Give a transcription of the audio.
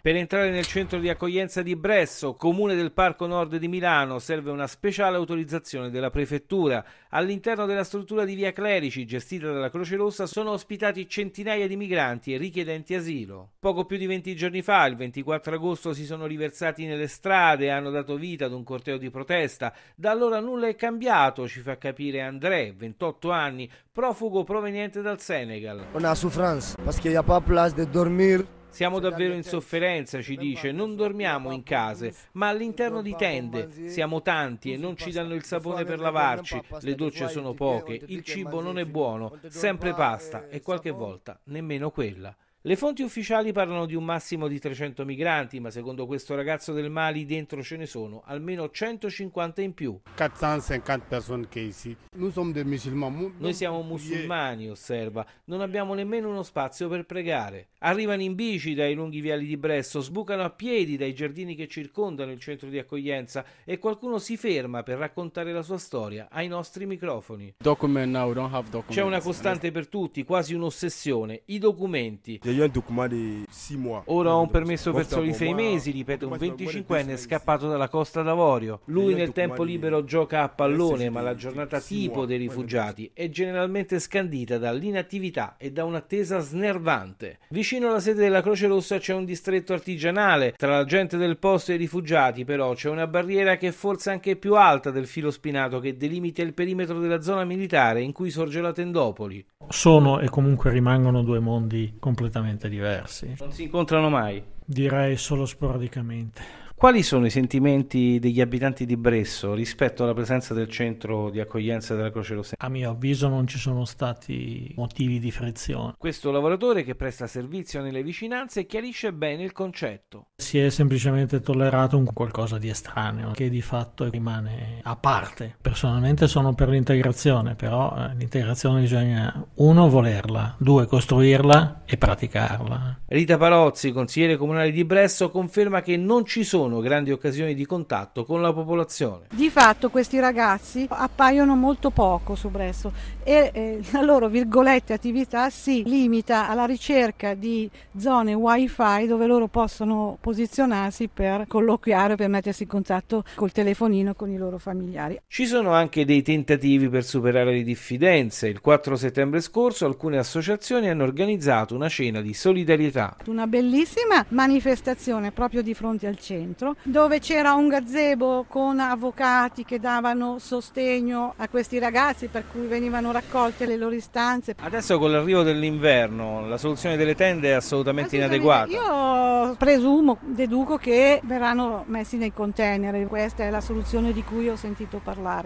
Per entrare nel centro di accoglienza di Bresso, comune del Parco Nord di Milano, serve una speciale autorizzazione della prefettura. All'interno della struttura di Via Clerici, gestita dalla Croce Rossa, sono ospitati centinaia di migranti e richiedenti asilo. Poco più di 20 giorni fa, il 24 agosto, si sono riversati nelle strade e hanno dato vita ad un corteo di protesta. Da allora nulla è cambiato, ci fa capire André, 28 anni, profugo proveniente dal Senegal. On a souffrance parce qu'il n'y a pas place de dormir. Siamo davvero in sofferenza, ci dice, non dormiamo in case, ma all'interno di tende. Siamo tanti e non ci danno il sapone per lavarci, le docce sono poche, il cibo non è buono, sempre pasta e qualche volta nemmeno quella. Le fonti ufficiali parlano di un massimo di 300 migranti, ma secondo questo ragazzo del Mali dentro ce ne sono almeno 150 in più. 450 persone che musulmans. Noi siamo musulmani, osserva, non abbiamo nemmeno uno spazio per pregare. Arrivano in bici dai lunghi viali di Bresso, sbucano a piedi dai giardini che circondano il centro di accoglienza e qualcuno si ferma per raccontare la sua storia ai nostri microfoni. C'è una costante per tutti, quasi un'ossessione, i documenti. J'ai eu un document de 6 mois. Ora ho un permesso per soli sei mesi, ripete un 25enne scappato dalla Costa d'Avorio. Lui nel tempo libero gioca a pallone, ma la giornata tipo dei rifugiati è generalmente scandita dall'inattività e da un'attesa snervante. Vicino alla sede della Croce Rossa c'è un distretto artigianale. Tra la gente del posto e i rifugiati, però, c'è una barriera che è forse anche più alta del filo spinato che delimita il perimetro della zona militare in cui sorge la Tendopoli. Sono e comunque rimangono due mondi completamente diversi. Non si incontrano mai. Direi solo sporadicamente. Quali sono i sentimenti degli abitanti di Bresso rispetto alla presenza del centro di accoglienza della Croce Rossa? A mio avviso non ci sono stati motivi di frizione. Questo lavoratore che presta servizio nelle vicinanze chiarisce bene il concetto. Si è semplicemente tollerato un qualcosa di estraneo che di fatto rimane a parte. Personalmente sono per l'integrazione, però eh, l'integrazione bisogna uno volerla, due costruirla e praticarla. Rita Parozzi, consigliere comunale di Bresso, conferma che non ci sono grandi occasioni di contatto con la popolazione. Di fatto questi ragazzi appaiono molto poco su Bresso e eh, la loro virgolette attività si limita alla ricerca di zone wifi dove loro possono posizionarsi per colloquiare, per mettersi in contatto col telefonino con i loro familiari. Ci sono anche dei tentativi per superare le diffidenze. Il 4 settembre scorso alcune associazioni hanno organizzato una cena di solidarietà. Una bellissima manifestazione proprio di fronte al centro dove c'era un gazebo con avvocati che davano sostegno a questi ragazzi per cui venivano raccolte le loro istanze. Adesso con l'arrivo dell'inverno la soluzione delle tende è assolutamente inadeguata. Presumo, deduco che verranno messi nei container, questa è la soluzione di cui ho sentito parlare.